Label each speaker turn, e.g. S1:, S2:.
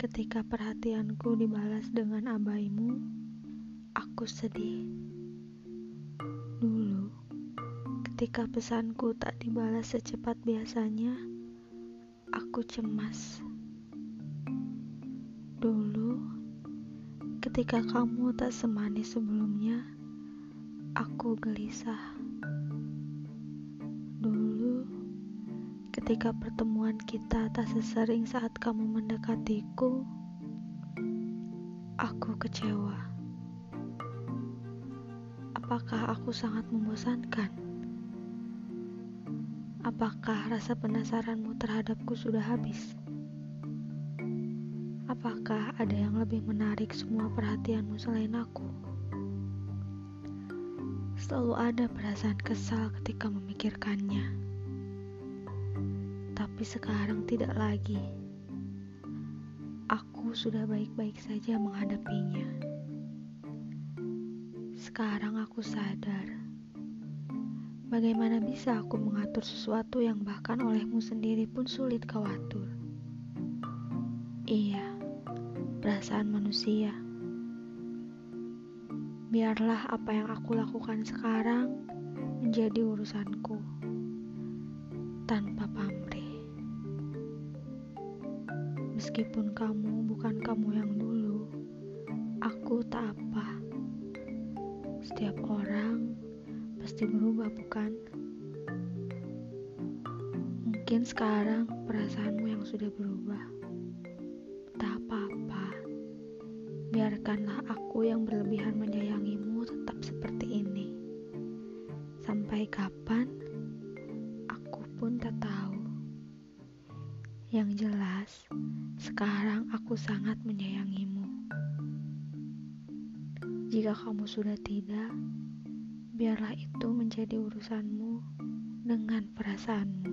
S1: Ketika perhatianku dibalas dengan abaimu, aku sedih. Dulu, ketika pesanku tak dibalas secepat biasanya, aku cemas. Dulu, ketika kamu tak semanis sebelumnya, aku gelisah. Ketika pertemuan kita tak sesering saat kamu mendekatiku, aku kecewa. Apakah aku sangat membosankan? Apakah rasa penasaranmu terhadapku sudah habis? Apakah ada yang lebih menarik semua perhatianmu selain aku? Selalu ada perasaan kesal ketika memikirkannya. Tapi sekarang tidak lagi. Aku sudah baik-baik saja menghadapinya. Sekarang aku sadar. Bagaimana bisa aku mengatur sesuatu yang bahkan olehmu sendiri pun sulit kau atur? Iya, perasaan manusia. Biarlah apa yang aku lakukan sekarang menjadi urusanku tanpa pamrih. Meskipun kamu bukan kamu yang dulu, aku tak apa. Setiap orang pasti berubah, bukan? Mungkin sekarang perasaanmu yang sudah berubah. biarkanlah aku yang berlebihan menyayangimu tetap seperti ini. Sampai kapan, aku pun tak tahu. Yang jelas, sekarang aku sangat menyayangimu. Jika kamu sudah tidak, biarlah itu menjadi urusanmu dengan perasaanmu.